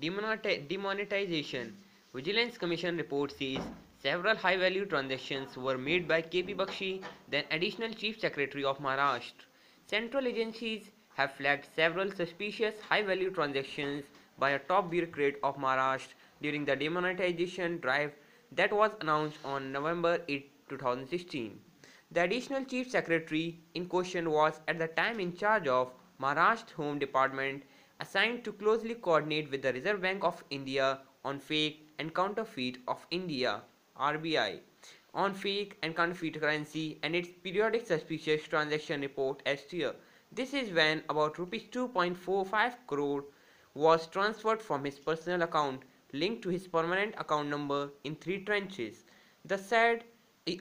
demoneti- demonetization. Vigilance Commission report says several high-value transactions were made by KP Bakshi, then Additional Chief Secretary of Maharashtra. Central agencies have flagged several suspicious high-value transactions by a top bureaucrat of Maharashtra during the demonetization drive that was announced on November 8, 2016. The additional chief secretary in question was at the time in charge of Maharashtra Home Department assigned to closely coordinate with the Reserve Bank of India on fake and counterfeit of India RBI on fake and counterfeit currency and its periodic suspicious transaction report as tier. This is when about rupees 2.45 crore was transferred from his personal account linked to his permanent account number in three tranches. The said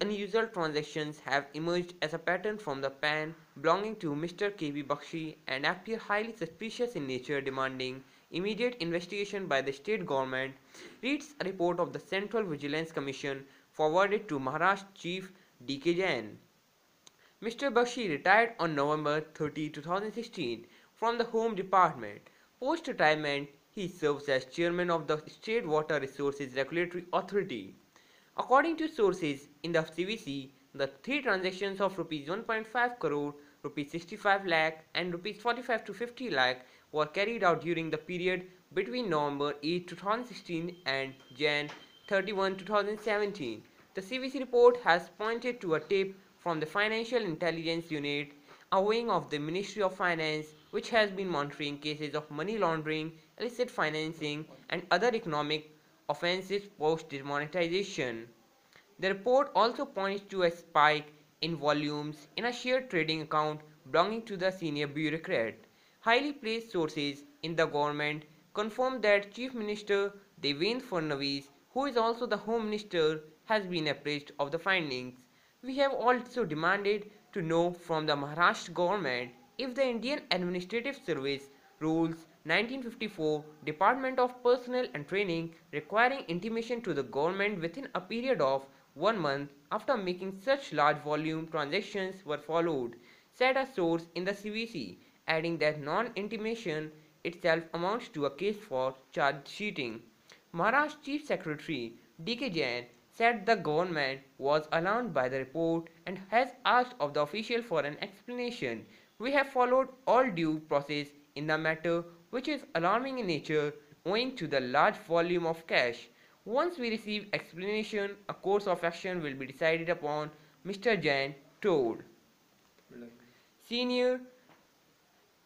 unusual transactions have emerged as a pattern from the pan belonging to Mr. K.P. Bakshi and appear highly suspicious in nature demanding immediate investigation by the state government, reads a report of the Central Vigilance Commission forwarded to Maharashtra Chief D.K. Jain. Mr. Bakshi retired on November 30, 2016 from the Home Department. Post-retirement, he serves as chairman of the State Water Resources Regulatory Authority. According to sources in the CVC, the three transactions of rupees 1.5 crore, rupees 65 lakh and rupees 45 to 50 lakh were carried out during the period between November 8, 2016 and Jan 31, 2017. The CVC report has pointed to a tip from the Financial Intelligence Unit, a wing of the Ministry of Finance, which has been monitoring cases of money laundering, illicit financing, and other economic offenses post demonetization. The report also points to a spike in volumes in a shared trading account belonging to the senior bureaucrat. Highly placed sources in the government confirm that Chief Minister Devendra Fadnavis, who is also the Home Minister, has been apprised of the findings. We have also demanded to know from the Maharashtra government if the Indian Administrative Service Rules 1954 Department of Personnel and Training requiring intimation to the government within a period of one month after making such large volume transactions were followed, said a source in the CVC, adding that non-intimation itself amounts to a case for charge sheeting. Maharashtra Chief Secretary D.K. Jain said the government was alarmed by the report and has asked of the official for an explanation. We have followed all due process in the matter which is alarming in nature owing to the large volume of cash. Once we receive explanation, a course of action will be decided upon, Mr. Jain told. Senior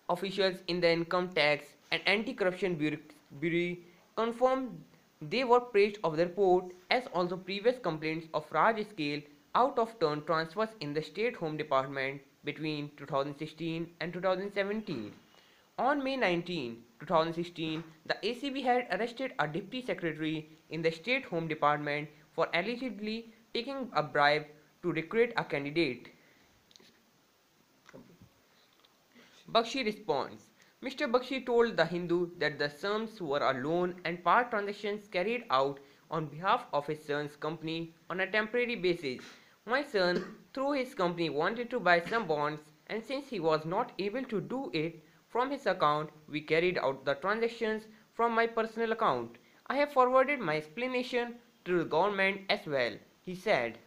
officials in the Income Tax and Anti-Corruption Bureau confirmed they were praised of the report as also previous complaints of large-scale out-of-turn transfers in the State Home Department between 2016 and 2017. On May 19, 2016, the ACB had arrested a deputy secretary in the State Home Department for allegedly taking a bribe to recruit a candidate. Bakshi responds. Mr. Bakshi told The Hindu that the sums were a loan and part transactions carried out on behalf of his son's company on a temporary basis. My son, through his company, wanted to buy some bonds, and since he was not able to do it from his account, we carried out the transactions from my personal account. I have forwarded my explanation to the government as well, he said.